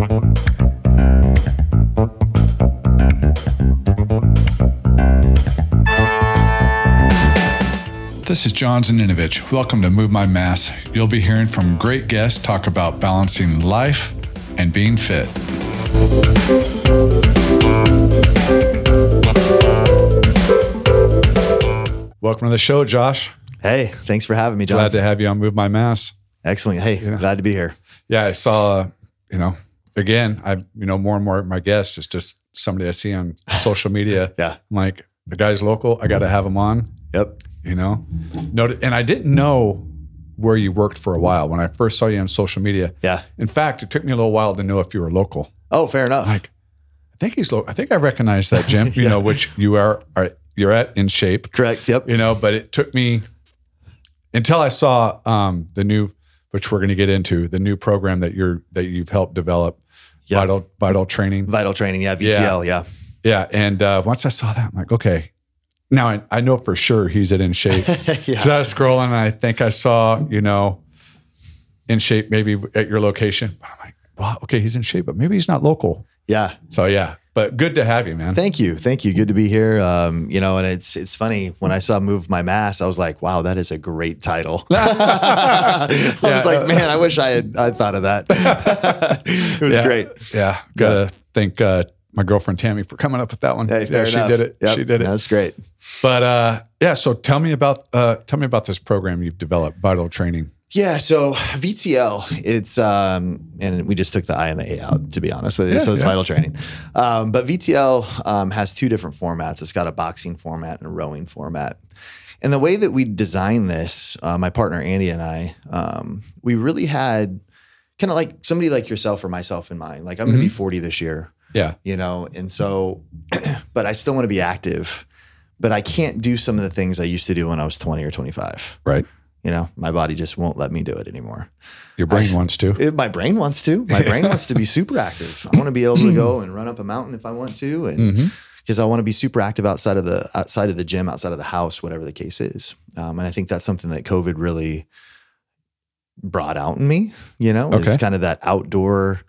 This is John Zaninovich. Welcome to Move My Mass. You'll be hearing from great guests talk about balancing life and being fit. Welcome to the show, Josh. Hey, thanks for having me, John. Glad to have you on Move My Mass. Excellent. Hey, glad to be here. Yeah, I saw, uh, you know, again, I, you know, more and more my guests is just somebody I see on social media. Yeah. I'm like, the guy's local. I got to have him on. Yep. you know no and i didn't know where you worked for a while when i first saw you on social media Yeah. in fact it took me a little while to know if you were local Oh, fair enough. like i think he's local i think i recognize that gym you know which you are, are you're at in shape Correct. Yep. you know but it took me until i saw um the new which we're going to get into the new program that you're that you've helped develop Yeah. vital vital training Vital training. Yeah. VTL. Yeah. yeah and uh once i saw that i'm like okay now I, I know for sure he's at in shape Yeah. Because I was scrolling and I think I saw, you know, in shape maybe at your location. I'm like, wow, okay, he's in shape, but maybe he's not local. Yeah. So yeah, but good to have you, man. Thank you. Thank you. Good to be here. Um, you know, and it's it's funny when I saw Move My Mass, I was like, wow, that is a great title. I Yeah. was like, man, I wish I had I thought of that. it was yeah. great. Yeah. Gotta thank uh, my girlfriend Tammy for coming up with that one. Hey, yeah, she enough. did it. Yep. She did it. That's great. But uh, yeah, so tell me about uh, tell me about this program you've developed, Vital Training. Yeah, so VTL, it's um, and we just took the I and the A out to be honest with you. Yeah, so it's yeah. vital training. Um, but VTL um, has two different formats. It's got a boxing format and a rowing format. And the way that we designed this, uh, my partner Andy and I, um, we really had kind of like somebody like yourself or myself in mind. Like I'm going to be 40 this year Yeah. you know and so but i still want to be active but i can't do some of the things i used to do when i was 20 or 25 Right. You know my body just won't let me do it anymore Your brain I- wants to. It- my brain wants to my brain wants to be super active i want to be able to go and run up a mountain if i want to and because i want to be super active outside of the outside of the gym outside of the house whatever the case is um, and i think that's something that covid really brought out in me you know Okay. is kind of that outdoor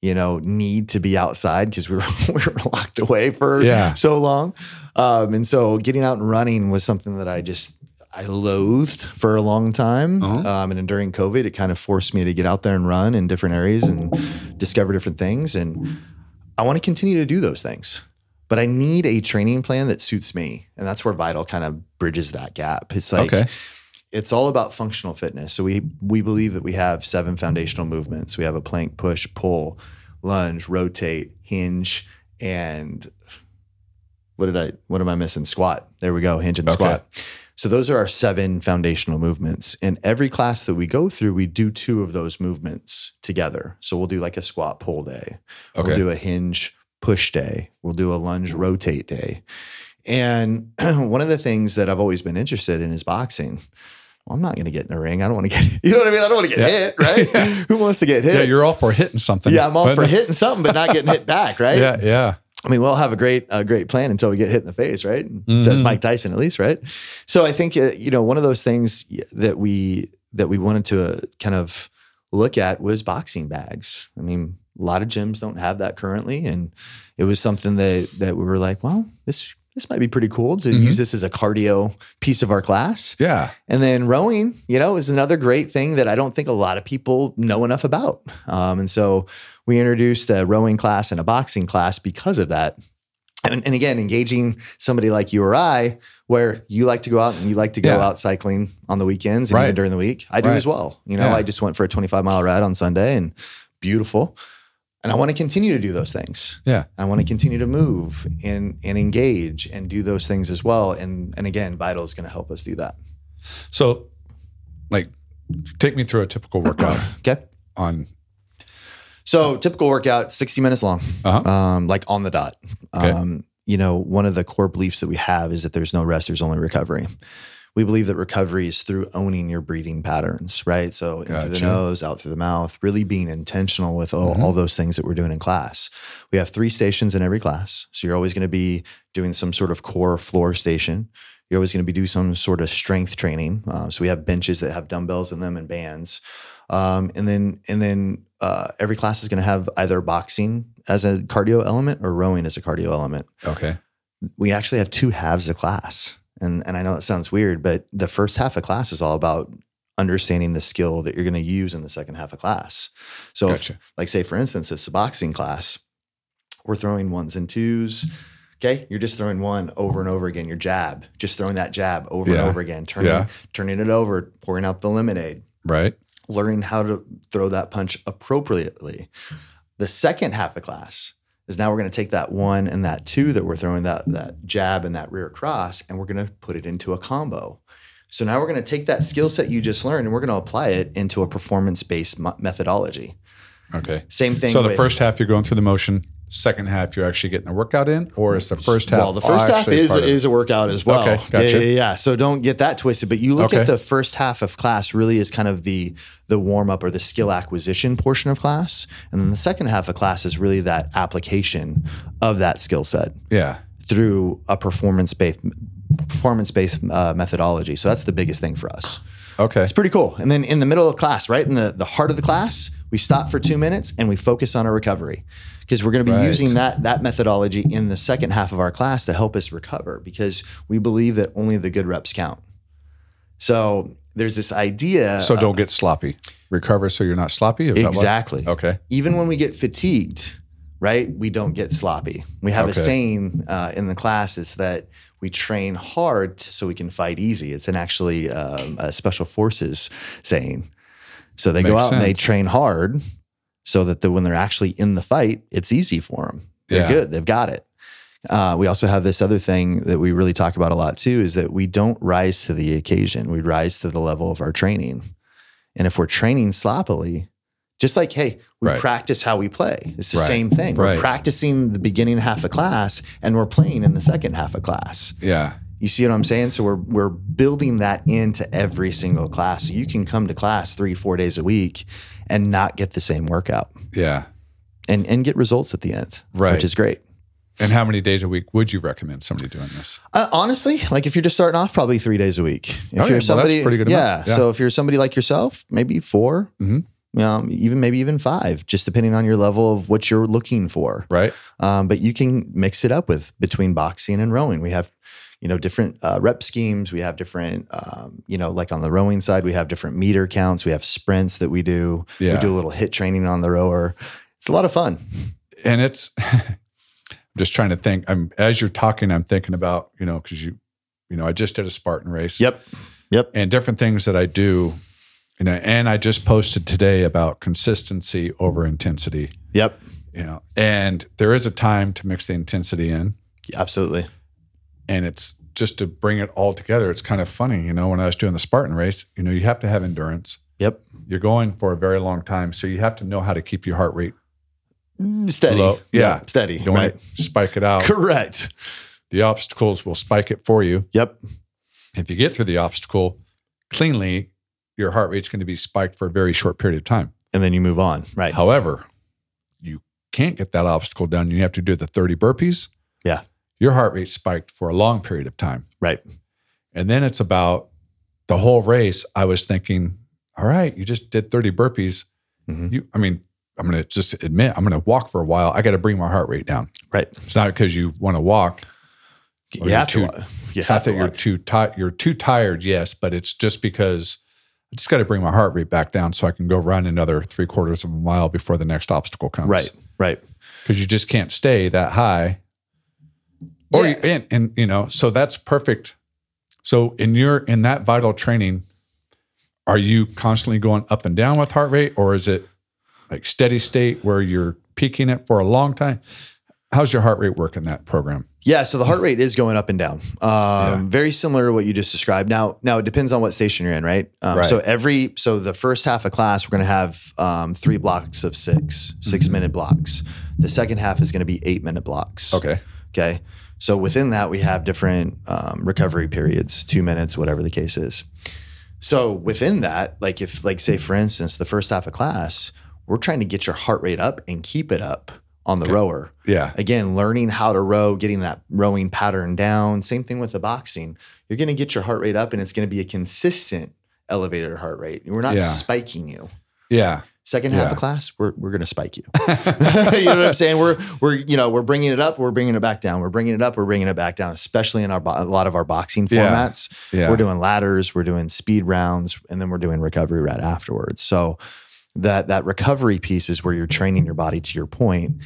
you know need to be outside because we were, we were locked away for Yeah. so long um, and so getting out and running was something that i just i loathed for a long time Uh-huh. um, and then during covid it kind of forced me to get out there and run in different areas and discover different things and i want to continue to do those things but i need a training plan that suits me and that's where vital kind of bridges that gap it's like Okay. it's all about functional fitness. So we we believe that we have seven foundational movements. We have a plank, push, pull, lunge, rotate, hinge, and what did I what am I missing? Squat. There we go, hinge and Okay. squat. So those are our seven foundational movements. And every class that we go through, we do two of those movements together. So we'll do like a squat pull day. Okay. We'll do a hinge push day. We'll do a lunge rotate day. And one of the things that I've always been interested in is boxing. Well, I'm not going to get in a ring. I don't want to get, you know what I mean? I don't want to get Yeah. hit, right? Yeah. Who wants to get hit? yeah, you're all for hitting something. yeah, I'm all for hitting something, but not getting hit back, right? Yeah, yeah. I mean, we'll have a great, a great plan until we get hit in the face, right? Says Mhm. Mike Tyson, at least, right? So I think uh, you know one of those things that we that we wanted to uh, kind of look at was boxing bags. I mean, a lot of gyms don't have that currently, and it was something that that we were like, well, this this might be pretty cool to Mhm. use this as a cardio piece of our class. Yeah. And then rowing, you know, is another great thing that I don't think a lot of people know enough about. Um, and so we introduced a rowing class and a boxing class because of that. And, and again, engaging somebody like you or I, where you like to go out and you like to go Yeah. out cycling on the weekends and Right. even during the week. I do Right. as well. You know, Yeah. I just went for a 25 mile ride on Sunday and beautiful. And I want to continue to do those things. Yeah. I want to continue to move and and engage and do those things as well. And and again, Vital is going to help us do that. So, like, take me through a typical workout Okay. on. So typical workout, 60 minutes long, Uh-huh. um, like on the dot. Okay. Um, you know, one of the core beliefs that we have is that there's no rest, there's only recovery, we believe that recovery is through owning your breathing patterns, right? So in through the nose, out through the mouth, really being intentional with all, Mhm. all those things that we're doing in class. We have three stations in every class. So you're always going to be doing some sort of core floor station. You're always going to be doing some sort of strength training. Uh, so we have benches that have dumbbells in them and bands. Um, and then and then uh, every class is going to have either boxing as a cardio element or rowing as a cardio element Okay. we actually have two halves of class. And and I know that sounds weird, but the first half of class is all about understanding the skill that you're going to use in the second half of class. So if, like say for instance, it's a boxing class, we're throwing ones and twos. Okay, you're just throwing one over and over again. Your jab, just throwing that jab over Yeah. and over again, turning Yeah. turning it over, pouring out the lemonade Right. Learning how to throw that punch appropriately. The second half of class is now we're going to take that one and that two that we're throwing that that jab and that rear cross and we're going to put it into a combo. So now we're going to take that skill set you just learned and we're going to apply it into a performance based methodology. Okay. Same thing. So the with- first half you're going through the motion. Second half you're actually getting the workout in, or is the first half? Well, the first half is part of it? is a workout as well. Okay, Yeah, gotcha. yeah, yeah. So don't get that twisted. But you look Okay. at the first half of class really is kind of the the warm up or the skill acquisition portion of class, and then the second half of class is really that application of that skill set yeah. through a performance based performance based uh, methodology. So that's the biggest thing for us. Okay. It's pretty cool. And then in the middle of class, right in the, the heart of the class, we stop for two minutes and we focus on our recovery because we're going to be Right. using that that methodology in the second half of our class to help us recover because we believe that only the good reps count. So there's this idea. So don't get sloppy. Recover so you're not sloppy. Exactly. Okay. Even when we get fatigued, right, we don't get sloppy. We have Okay. a saying uh, in the class is that we train hard so we can fight easy. It's an actually um, a special forces saying. So they go Makes out and they train hard so that the, when they're actually in the fight, it's easy for them. They're Yeah. good. They've got it. Uh, we also have this other thing that we really talk about a lot too is that we don't rise to the occasion. We rise to the level of our training. And if we're training sloppily, just like, hey, we Right. practice how we play. It's the Right. same thing. Right. We're practicing the beginning half of class and we're playing in the second half of class. Yeah. You see what I'm saying? So we're we're building that into every single class. So you can come to class three, four days a week and not get the same workout Yeah. and and get results at the end. Right. Which is great. And how many days a week would you recommend somebody doing this? Uh, honestly, like if you're just starting off, probably three days a week. If Oh, you're somebody, pretty good yeah. Yeah. So if you're somebody like yourself, maybe 4 Mhm. Um, even maybe even five, just depending on your level of what you're looking for. Right. Um, but you can mix it up with between boxing and rowing. We have, you know, different uh, rep schemes. We have different, um, you know, like on the rowing side, we have different meter counts. We have sprints that we do. Yeah. We do a little HIIT training on the rower. It's a lot of fun. and it's I'm just trying to think. I'm as you're talking, I'm thinking about you know because you you know I just did a Spartan race. Yep. Yep. And different things that I do, you know, and I just posted today about consistency over intensity. Yep. You know, and there is a time to mix the intensity in, Absolutely. And it's just to bring it all together. It's kind of funny, you know, when I was doing the Spartan race, you know, you have to have endurance. Yep. You're going for a very long time, so you have to know how to keep your heart rate Mm, Steady. low. Yeah, Steady. You don't right. spike it out. Correct. The obstacles will spike it for you. Yep. If you get through the obstacle cleanly, your heart rate's going to be spiked for a very short period of time. And then you move on. Right. However, you can't get that obstacle done. You have to do the 30 burpees. Your heart rate spiked for a long period of time. Right. And then it's about the whole race. I was thinking, all right, you just did 30 burpees. Mhm. You, I mean, I'm going to just admit, I'm going to walk for a while. I got to bring my heart rate down. Right. It's not because you want to walk. You have to. too- wa- You It's not have to that you're too tired. You're too tired, yes, but it's just because I just got to bring my heart rate back down so I can go run another three quarters of a mile before the next obstacle comes. Right. Right. Because you just can't stay that high. Or Yeah. you, and, and you know, so that's perfect. So in your in that vital training, are you constantly going up and down with heart rate, or is it like steady state where you're peaking it for a long time? How's your heart rate work in that program? Yeah, so the heart rate is going up and down. Um, Very similar to what you just described. Now, now it depends on what station you're in, right? Um, Right. So every so the first half of class we're going to have um, three blocks of six, 6 Mm-hmm. minute blocks. The second half is going to be eight minute blocks. Okay. Okay. So within that, we have different um, recovery periods, two minutes, whatever the case is. So within that, like if, like, say, for instance, the first half of class, we're trying to get your heart rate up and keep it up on the Okay. rower. Yeah. Again, learning how to row, getting that rowing pattern down. Same thing with the boxing. You're going to get your heart rate up and it's going to be a consistent elevated heart rate. We're not Yeah. spiking you. Yeah. Second half Yeah. of class, we're, we're going to spike you. you know what I'm saying? We're we're you know we're bringing it up, we're bringing it back down. We're bringing it up, we're bringing it back down. Especially in our a lot of our boxing Yeah. formats, Yeah. we're doing ladders, we're doing speed rounds, and then we're doing recovery right afterwards. So that that recovery piece is where you're training your body. To your point,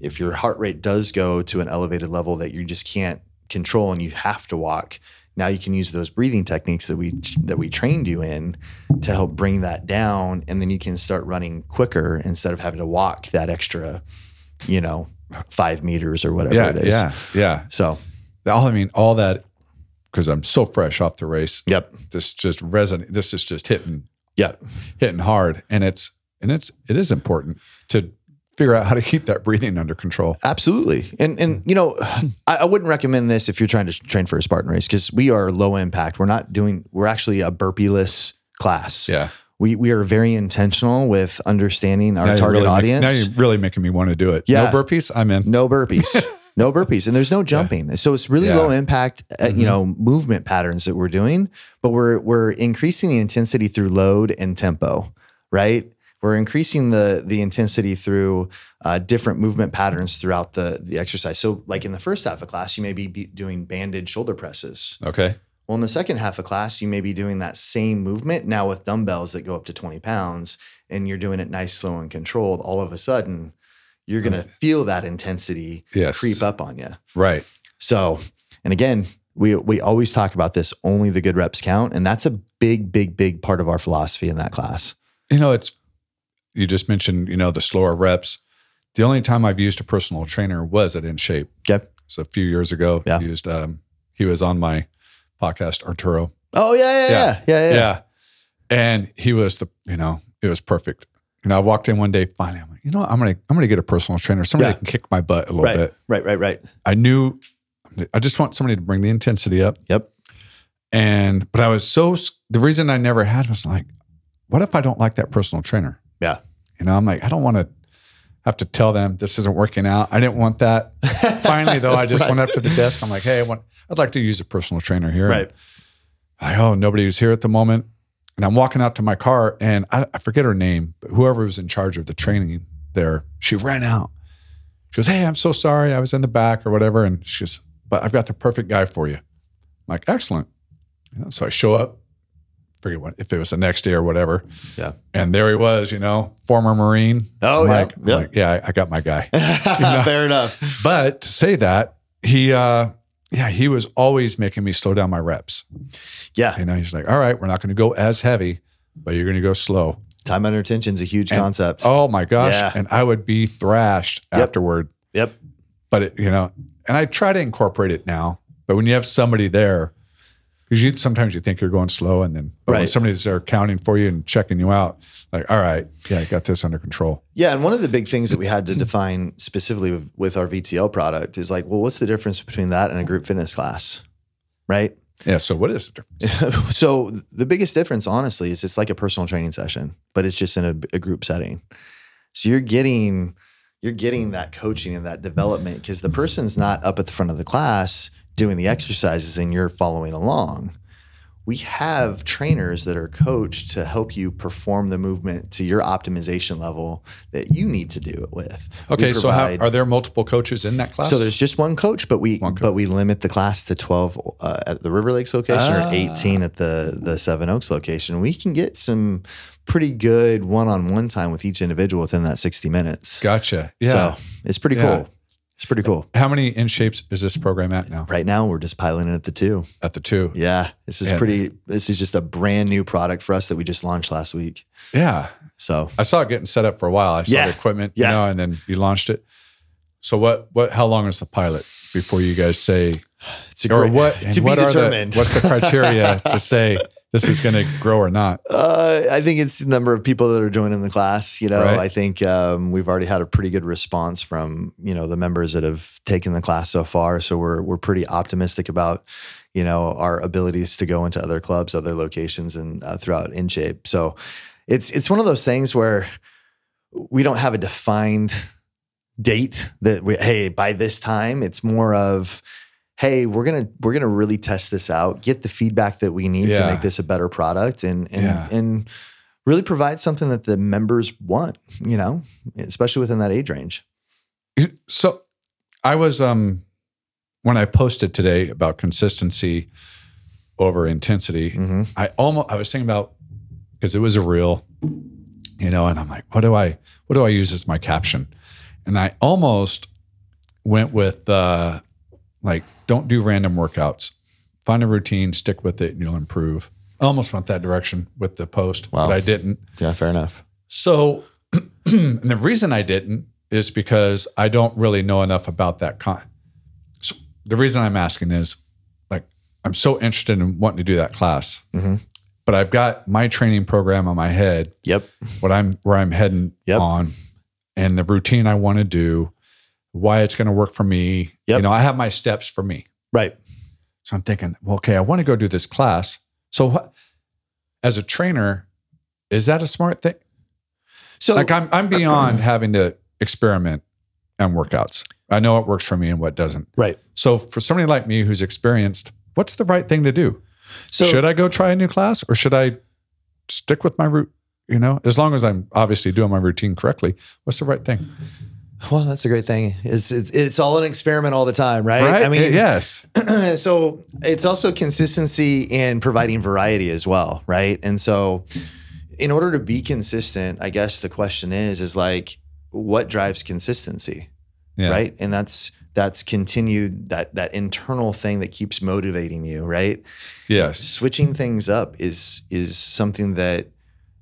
if your heart rate does go to an elevated level that you just can't control and you have to walk, now you can use those breathing techniques that we that we trained you in to help bring that down, and then you can start running quicker instead of having to walk that extra, you know, five meters or whatever yeah. it is. Yeah. Yeah. So, All I mean, all that because I'm so fresh off the race. yep, This just resonate. This is just hitting yep, hitting hard, and it's and it's it is important to figure out how to keep that breathing under control. absolutely. And and you know, I, I wouldn't recommend this if you're trying to train for a Spartan race because we are low impact. We're not doing. We're actually a burpee-less class. Yeah. We we are very intentional with understanding our Now target really make- audience. now you're really making me want to do it. Yeah. No burpees. I'm in. no burpees no burpees and there's no jumping so it's really Yeah. low impact uh, Mhm. you know movement patterns that we're doing but we're we're increasing the intensity through load and tempo right we're increasing the the intensity through uh, different movement patterns throughout the the exercise so like in the first half of class you may be, be doing banded shoulder presses Okay. well in the second half of class you may be doing that same movement now with dumbbells that go up to 20 pounds and you're doing it nice slow and controlled all of a sudden you're going to feel that intensity Yes. creep up on you. Right. So, and again, we we always talk about this only the good reps count and that's a big big big part of our philosophy in that class. You know, it's you just mentioned, you know, the slower reps. The only time I've used a personal trainer was at In Shape. Okay. So a few years ago, Yeah. used um he was on my podcast, Arturo. Oh yeah, yeah, yeah. Yeah, yeah. Yeah. And he was the, you know, it was perfect. And I walked in one day, finally, I'm like, you know, what? I'm gonna I'm gonna get a personal trainer, somebody Yeah. that can kick my butt a little Right. bit. Right, right, right. I knew I just want somebody to bring the intensity up. Yep. And but I was so the reason I never had was like, what if I don't like that personal trainer? Yeah. You know, I'm like, I don't want to have to tell them this isn't working out. I didn't want that. Finally, though, I just Right. went up to the desk. I'm like, hey, I want, I'd like to use a personal trainer here. Right. I oh, nobody was here at the moment. And I'm walking out to my car and I, I forget her name, but whoever was in charge of the training there, she ran out. She goes, Hey, I'm so sorry. I was in the back or whatever. And she goes, But I've got the perfect guy for you. I'm like, excellent. You know, so I show up, forget what if it was the next day or whatever. Yeah. And there he was, you know, former Marine. Oh yeah. like, I'm like, yeah, I, got my guy. yeah. Fair enough. But to say that, he uh yeah, he was always making me slow down my reps. Yeah. You know, he's like, all right, we're not going to go as heavy, but you're going to go slow. Time under tension is a huge And- concept. Oh my gosh. Yeah. And I would be thrashed Yep. afterward. Yep. But, it, you know, and I try to incorporate it now. But when you have somebody there, because you sometimes you think you're going slow, and then but when somebody's there counting for you and checking you out, like, all right, yeah, I got this under control. Yeah, and one of the big things that we had to mm-hmm. define specifically with, with our VTL product is like, well, what's the difference between that and a group fitness class? Right? Yeah. So what is the difference? so the biggest difference, honestly, is it's like a personal training session, but it's just in a, a group setting. So you're getting you're getting that coaching and that development because the person's not up at the front of the class doing the exercises and you're following along. We have trainers that are coached to help you perform the movement to your optimization level that you need to do it with. Okay. So how, are there multiple coaches in that class? so there's just one coach, but we coach. but we limit the class to 12 uh, at the River Lakes location Ah. or 18 at the the Seven Oaks location. We can get some pretty good one-on-one time with each individual within that 60 minutes. gotcha. Yeah. So it's pretty Yeah. cool. It's pretty cool. How many in shapes is this program at now? Right now we're just piloting at the two. At the two. Yeah, this is Yeah. pretty. This is just a brand new product for us that we just launched last week. Yeah. So I saw it getting set up for a while. I saw Yeah. the equipment, Yeah. you know, and then you launched it. So what what how long is the pilot before you guys say it's a or great, what to be what are the determined. what's the criteria to say this is going to grow or not? Uh, I think it's the number of people that are joining the class. You know, Right. I think um, we've already had a pretty good response from you know the members that have taken the class so far. So we're we're pretty optimistic about you know our abilities to go into other clubs, other locations, and uh, throughout InShape. So it's it's one of those things where we don't have a defined date that we hey by this time. It's more of hey we're gonna we're gonna really test this out get the feedback that we need to make this a better product and and Yeah. and really provide something that the members want you know especially within that age range So I was um when I posted today about consistency over intensity, mm-hmm. I almost I was thinking about because it was a reel, you know, and I'm like, what do I what do I use as my caption? And I almost went with uh like don't do random workouts. Find a routine, stick with it, and you'll improve. I almost went that direction with the post, Wow. but I didn't. yeah fair enough So, and the reason I didn't is because I don't really know enough about that. Con- so the reason I'm asking is like, I'm so interested in wanting to do that class, Mhm. but I've got my training program on my head, yep what I'm, where I'm heading Yep. on and the routine I want to do, why it's going to work for me. Yep. You know, I have my steps for me. right So I'm thinking, well, okay, I want to go do this class. So what, as a trainer, is that a smart thing? so like I'm I'm beyond having to experiment and workouts. I know what works for me and what doesn't. right So for somebody like me who's experienced, what's the right thing to do? so should I go try a new class or should I stick with my route? You know, as long as I'm obviously doing my routine correctly, what's the right thing? Well that's a great thing it's it's, it's all an experiment all the time right, i mean yes, so it's also consistency in providing variety as well, right? And so in order to be consistent, I guess the question is is like what drives consistency, yeah, right? And that's that's continued that that internal thing that keeps motivating you, right? yes, Switching things up is is something that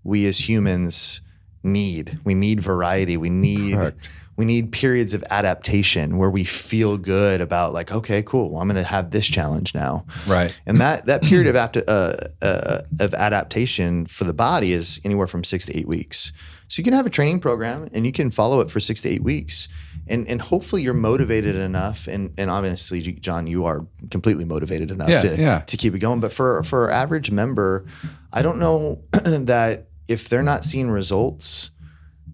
we as humans need. We need variety. We need correct. we need periods of adaptation where we feel good about like okay cool well, i'm going to have this challenge now Right, and that that period of apt- uh, uh, of adaptation for the body is anywhere from six to eight weeks so you can have a training program and you can follow it for six to eight weeks and and hopefully you're motivated enough and and obviously john you are completely motivated enough Yeah, to, yeah. to keep it going but for for our average member i don't know that if they're not seeing results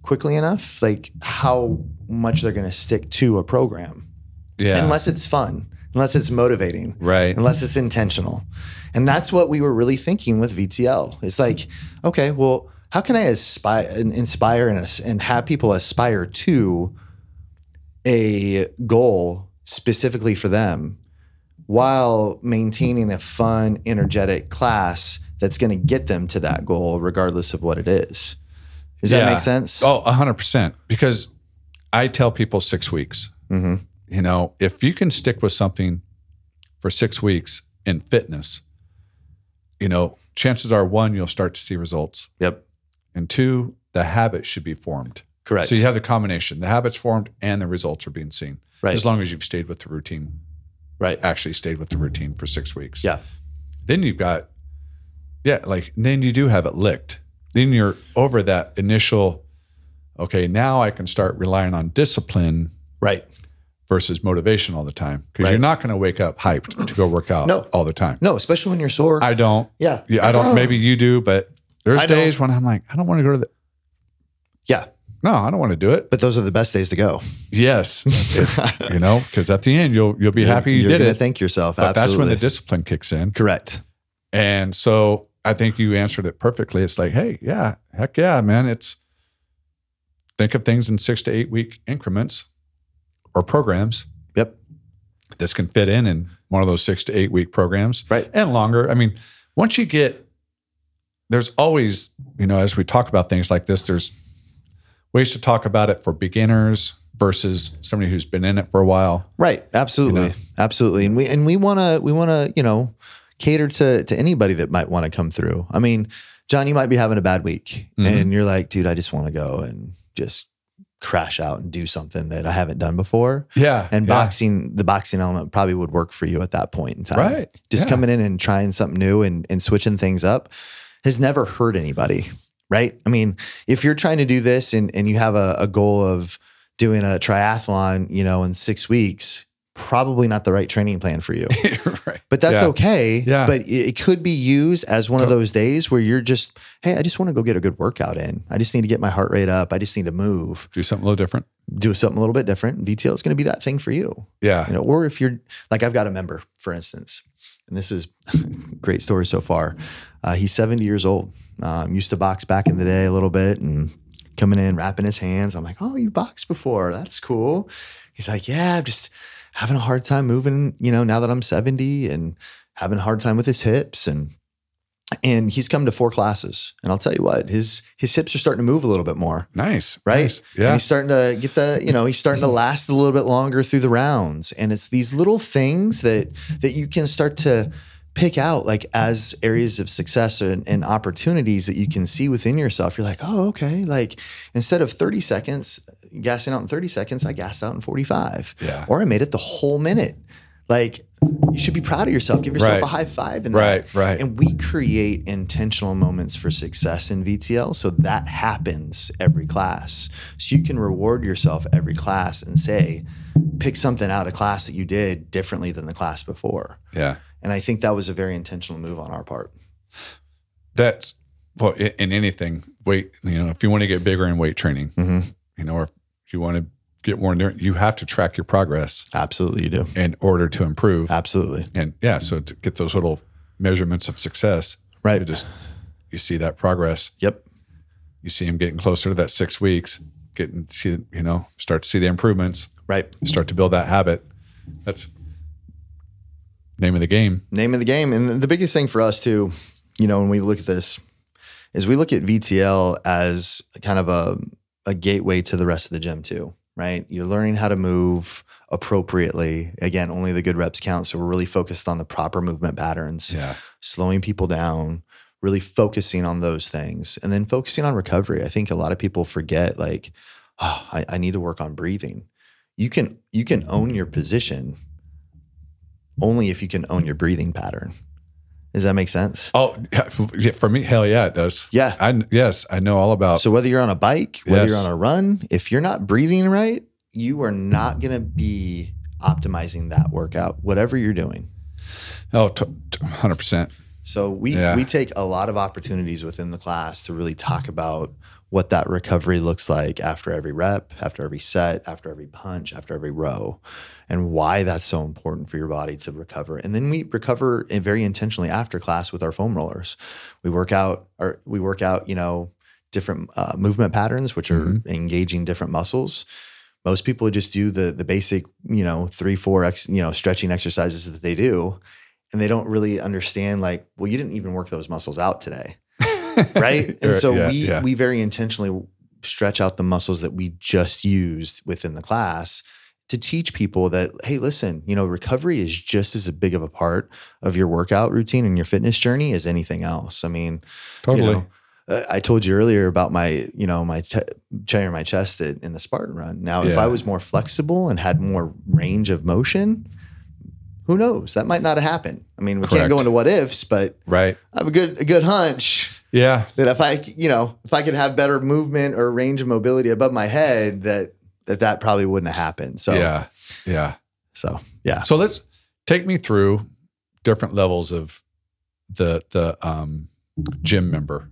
quickly enough, like how much they're going to stick to a program, yeah, unless it's fun, unless it's motivating, right, unless it's intentional. And that's what we were really thinking with VTL. It's like, okay, well, how can I aspire, inspire, and, and have people aspire to a goal specifically for them while maintaining a fun, energetic class that's going to get them to that goal, regardless of what it is. Does that make sense? Oh, 100%. Because I tell people six weeks. hmm you know, if you can stick with something for six weeks in fitness, you know, chances are one, you'll start to see results. Yep. And two, the habit should be formed. Correct. So you have the combination. The habit's formed and the results are being seen. Right. As long as you've stayed with the routine, right. actually stayed with the routine for six weeks. Yeah. Then you've got, yeah, like then you do have it licked. Then you're over that initial, okay, now I can start relying on discipline Right. versus motivation all the time because Right. you're not going to wake up hyped to go work out No. all the time. No, especially when you're sore. I don't. yeah. Yeah, I don't. Maybe you do, but there's I don't. days when I'm like, I don't want to go to the. Yeah. No, I don't want to do it. But those are the best days to go. Yes, It- you know, because at the end you'll you'll be happy you You're did it. Thank yourself. Absolutely. But that's when the discipline kicks in, Correct. and so I think you answered it perfectly. It's like, hey, yeah, heck yeah, man. It's think of things in six to eight week increments or programs. Yep. this can fit in in one of those six to eight week programs Right. and longer i mean once you get there's always you know as we talk about things like this there's ways to talk about it for beginners versus somebody who's been in it for a while Right. Absolutely. You know? Absolutely. And we and we want to we want to you know cater to to anybody that might want to come through. I mean, John, you might be having a bad week, Mhm. and you're like, dude, I just want to go and just crash out and do something that I haven't done before. Yeah. And yeah. boxing, the boxing element probably would work for you at that point in time. Right. Just yeah. coming in and trying something new and, and switching things up has never hurt anybody. Right. I mean, if you're trying to do this and, and you have a, a goal of doing a triathlon, you know, in six weeks, probably not the right training plan for you. right. But that's Yeah. okay. Yeah. But it could be used as one of those days where you're just, hey, I just want to go get a good workout in. I just need to get my heart rate up. I just need to move, Do something a little different. do something a little bit different. VTL is going to be that thing for you. Yeah. You know, or if you're like I've got a member, for instance, and this is great story so far. Uh, he's 70 years old. Um, used to box back in the day a little bit and coming in, wrapping his hands. I'm like, oh, you boxed before. That's cool. He's like, yeah, I'm just having a hard time moving, you know, now that I'm 70 and having a hard time with his hips and and he's come to four classes. And I'll tell you what, his his hips are starting to move a little bit more Nice. right? Nice. And Yeah. he's starting to get the, you know, he's starting to last a little bit longer through the rounds. And it's these little things that that you can start to pick out like as areas of success and, and opportunities that you can see within yourself. You're like, oh, okay. Like instead of 30 seconds, gassing out in 30 seconds, I gassed out in 45. Yeah. Or I made it the whole minute. Like you should be proud of yourself. Give yourself Right. a high five in Right. that. Right. And we create intentional moments for success in VTL. So that happens every class. So you can reward yourself every class and say, pick something out of class that you did differently than the class before. yeah. And I think that was a very intentional move on our part. That's well in, in anything weight. You know, if you want to get bigger in weight training, Mm-hmm. you know, or if you want to get more endurance, you have to track your progress Absolutely, you do. in order to improve. Absolutely. And yeah, so to get those little measurements of success, Right. you just you see that progress. Yep. You see him getting closer to that six weeks, getting see you know start to see the improvements, Right. start to build that habit. That's name of the game. name of the game. And the biggest thing for us too, you know, when we look at this, is we look at VTL as kind of a, a gateway to the rest of the gym too, right? You're learning how to move appropriately. Again, only the good reps count. So we're really focused on the proper movement patterns, Yeah. slowing people down, really focusing on those things, and then focusing on recovery. I think a lot of people forget like, oh, I, I need to work on breathing. You can you can own your position only if you can own your breathing pattern. Does that make sense? Oh, for me, hell yeah, it does. Yeah. I yes, I know all about. So whether you're on a bike, whether Yes. you're on a run, if you're not breathing right, you are not going to be optimizing that workout, whatever you're doing. oh, hundred percent. So we Yeah. we take a lot of opportunities within the class to really talk about what that recovery looks like after every rep, after every set, after every punch, after every row, and why that's so important for your body to recover. And then we recover very intentionally after class with our foam rollers. We work out or we work out, you know, different uh, movement patterns, which are Mhm. engaging different muscles. Most people just do the the basic, you know, three, four, ex, you know, stretching exercises that they do, and they don't really understand. Like, well, you didn't even work those muscles out today right? And so Yeah, we yeah. we very intentionally stretch out the muscles that we just used within the class to teach people that hey, listen, you know, recovery is just as big of a part of your workout routine and your fitness journey as anything else. I mean, totally. you know, uh, I told you earlier about my, you know, my t- tearing my chest at, in the Spartan run. Now, if I was more flexible and had more range of motion, who knows? That might not have happened. I mean, we can't go into what ifs, but right. I have a good a good hunch Yeah. that if I, you know, if I could have better movement or range of mobility above my head, that that that probably wouldn't have happened. So yeah. Yeah. so yeah, So let's take me through different levels of the the um, gym member.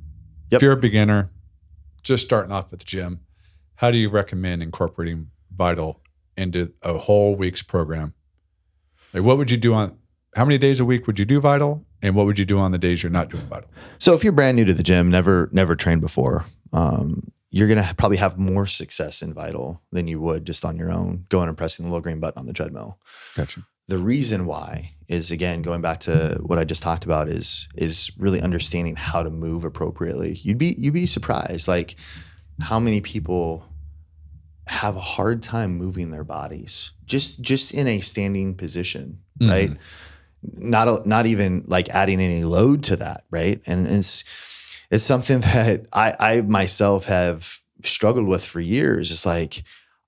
Yep. If you're a beginner, just starting off at the gym, how do you recommend incorporating Vital into a whole week's program? Like, what would you do on? How many days a week would you do Vital, and what would you do on the days you're not doing Vital? So if you're brand new to the gym, never never trained before, um, you're gonna probably have more success in Vital than you would just on your own, going and pressing the little green button on the treadmill. Gotcha. The reason why is again going back to what I just talked about is is really understanding how to move appropriately. You'd be you'd be surprised like how many people have a hard time moving their bodies just just in a standing position, right? Not a, not even like adding any load to that, right? And it's it's something that I I myself have struggled with for years is like,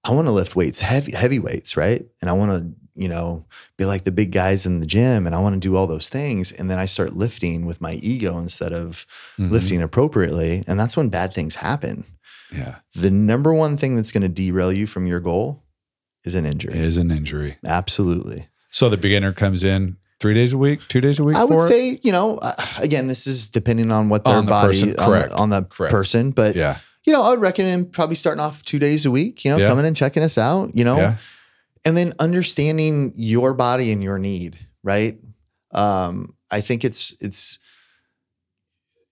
I want to lift weights, heavy, heavy weights, right? And I want to, you know, be like the big guys in the gym and I want to do all those things. And then I start lifting with my ego instead of Mhm. lifting appropriately. And that's when bad things happen. Yeah. The number one thing that's going to derail you from your goal is an injury. Is an injury. Absolutely. So the beginner comes in three days a week, two days a week. I would it? say, you know, uh, again, this is depending on what their On the body, person, on, the, on the person. But, Yeah. you know, I would recommend probably starting off two days a week, you know, Yeah. coming and checking us out, you know, Yeah. and then understanding your body and your need, right? Um, I think it's, it's,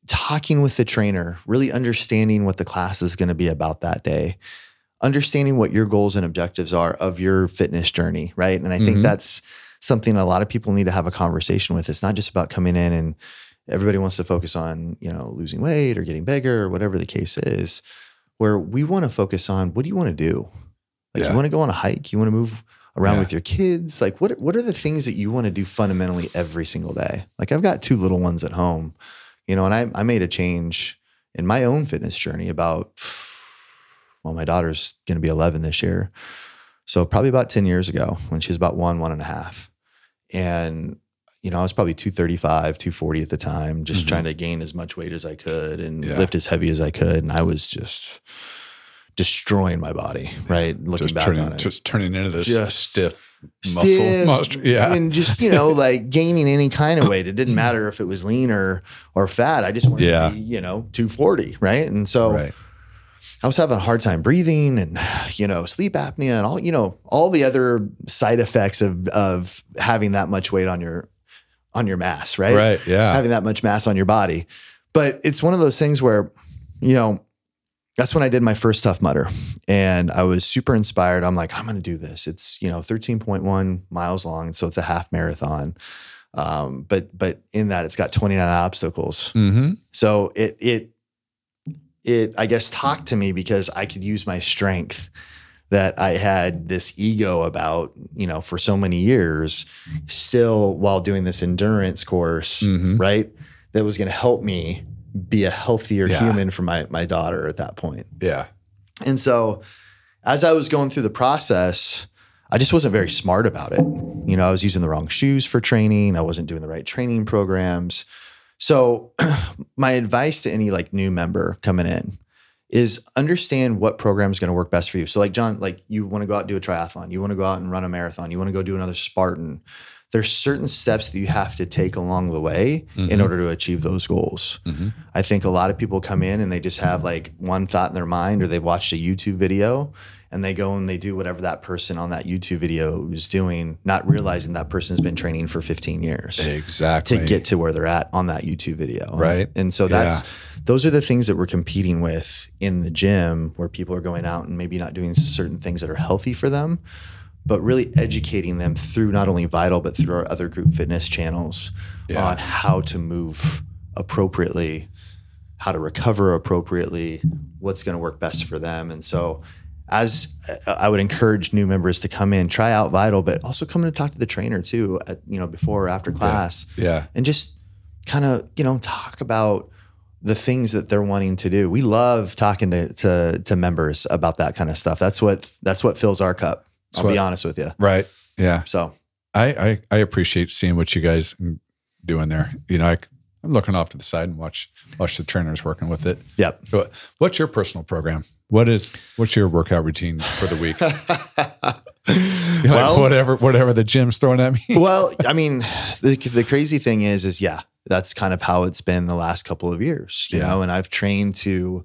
talking with the trainer, really understanding what the class is going to be about that day, understanding what your goals and objectives are of your fitness journey, right? And I think Mhm. that's something a lot of people need to have a conversation with. It's not just about coming in and everybody wants to focus on, you know, losing weight or getting bigger or whatever the case is. Where we want to focus on what do you want to do? Like Yeah. you want to go on a hike, you want to move around Yeah. with your kids. Like what what are the things that you want to do fundamentally every single day? Like I've got two little ones at home you know, and I, I made a change in my own fitness journey about, well, my daughter's going to be 11 this year. So probably about 10 years ago when she was about one, one and a half. And, you know, I was probably 235, 240 at the time, just Mhm. trying to gain as much weight as I could and Yeah. lift as heavy as I could. And I was just destroying my body, right? Looking just back turning, on it just turning into this Just stiff muscle monster. Yeah. and just you know like gaining any kind of weight it didn't matter if it was lean or or fat i just wanted Yeah. to be you know 240 right and so right. I was having a hard time breathing and you know sleep apnea and all you know all the other side effects of of having that much weight on your on your mass right Right. Yeah. having that much mass on your body but it's one of those things where you know that's when I did my first Tough Mudder. And I was super inspired. I'm like, I'm going to do this. It's, you know, 13.1 miles long. So it's a half marathon. Um, but, but in that, it's got 29 obstacles. mm-hmm. So it, it, it, I guess, talked to me because I could use my strength that I had this ego about, you know, for so many years, still while doing this endurance course, Mhm. right? That was going to help me be a healthier Yeah. human for my my daughter at that point. Yeah. And so as I was going through the process, I just wasn't very smart about it. You know, I was using the wrong shoes for training. I wasn't doing the right training programs. So my advice to any like new member coming in is understand what program is going to work best for you. So like John, like you want to go out and do a triathlon, you want to go out and run a marathon, you want to go do another Spartan. There's certain steps that you have to take along the way in Mhm. order to achieve those goals. Mhm. I think a lot of people come in and they just have like one thought in their mind or they've watched a YouTube video and they go and they do whatever that person on that YouTube video is doing, not realizing that person's been training for 15 years Exactly. to get to where they're at on that YouTube video. Right. And so that's Yeah. those are the things that we're competing with in the gym where people are going out and maybe not doing certain things that are healthy for them, but really educating them through not only Vital but through our other group fitness channels Yeah. on how to move appropriately, how to recover appropriately, what's going to work best for them. And so as uh, I would encourage new members to come in, try out Vital, but also come and talk to the trainer too, at, you know, before or after class Yeah. and just kind of you know talk about the things that they're wanting to do. We love talking to to, to members about that kind of stuff. That's what that's what fills our cup. I'll That's be honest with you. Right. Yeah. So I, I I appreciate seeing what you guys doing there. You know, I, I'm looking off to the side and watch watch the trainers working with it. yep. But what's your personal program? What is what's your workout routine for the week? Like, well, whatever whatever the gym's throwing at me. well, I mean, the, the crazy thing is, is yeah, that's kind of how it's been the last couple of years, you Yeah. know. And I've trained to.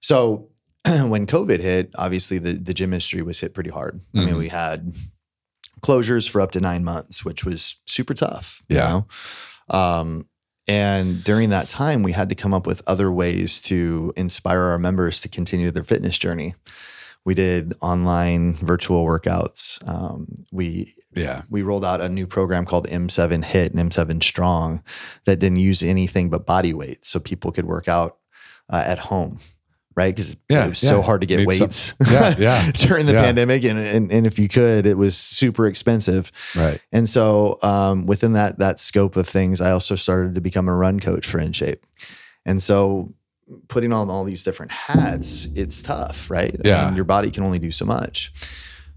So when COVID hit, obviously the the gym industry was hit pretty hard. I mean, Mhm. we had closures for up to nine months, which was super tough. you Yeah. know? Um, and during that time, we had to come up with other ways to inspire our members to continue their fitness journey. We did online virtual workouts. Um, we yeah. we rolled out a new program called M7 HIIT and M7 Strong that didn't use anything but body weight, so people could work out uh, at home, right? Because Yeah, it was so hard to get Need some- weights. Yeah, yeah. during the Yeah. pandemic, and, and and if you could, it was super expensive. Right. And so um, within that that scope of things, I also started to become a run coach for InShape. And so putting on all these different hats, it's tough, right? I Yeah. mean, your body can only do so much.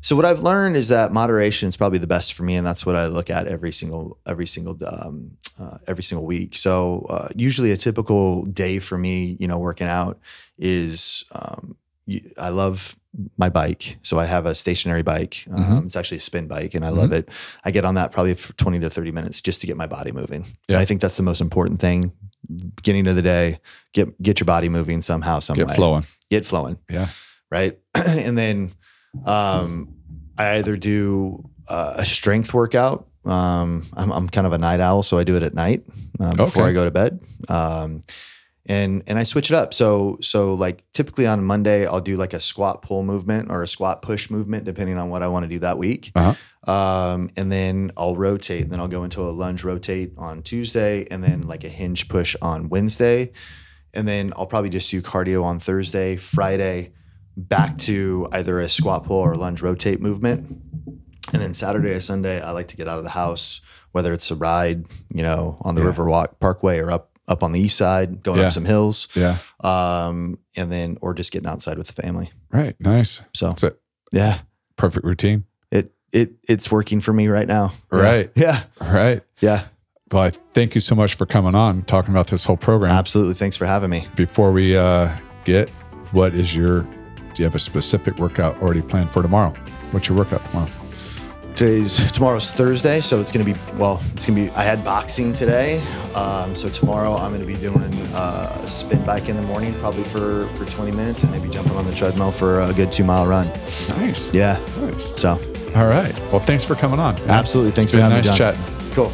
So what I've learned is that moderation is probably the best for me, and that's what I look at every single every single um, uh, every single week. So uh, usually a typical day for me, you know, working out is um, I love my bike. So I have a stationary bike. Um, Mhm. It's actually a spin bike, and I love it. I get on that probably for twenty to thirty minutes just to get my body moving. Yeah. And I think that's the most important thing. Beginning of the day, get get your body moving somehow, some Get way. flowing. Get flowing Yeah. right? and then um, I either do uh, a strength workout. Um, I'm, I'm kind of a night owl, so I do it at night um, before Okay. I go to bed. Um, and and I switch it up. So so like typically on Monday I'll do like a squat pull movement or a squat push movement, depending on what I want to do that week. Uh-huh. Um, and then I'll rotate. And Then I'll go into a lunge rotate on Tuesday, and then like a hinge push on Wednesday, and then I'll probably just do cardio on Thursday, Friday, back to either a squat pull or lunge rotate movement, and then Saturday or Sunday I like to get out of the house, whether it's a ride, you know, on the Yeah. Riverwalk Parkway or up up on the east side, going Yeah. up some hills, Yeah. um, and then or just getting outside with the family. Right. Nice. So That's it. yeah, Perfect routine. it it it's working for me right now. Right. Yeah. Right. Yeah. Well, I thank you so much for coming on, talking about this whole program. Absolutely. Thanks for having me. Before we uh, get, what is your, do you have a specific workout already planned for tomorrow? What's your workout tomorrow? Today's tomorrow's Thursday, so it's gonna be well. It's gonna be. I had boxing today, um, so tomorrow I'm gonna be doing uh, a spin bike in the morning, probably for for 20 minutes, and maybe jumping on the treadmill for a good two mile run. Nice. Yeah. Nice. So All right. Well, thanks for coming on. absolutely. Thanks for having nice me, John. chatting. Cool.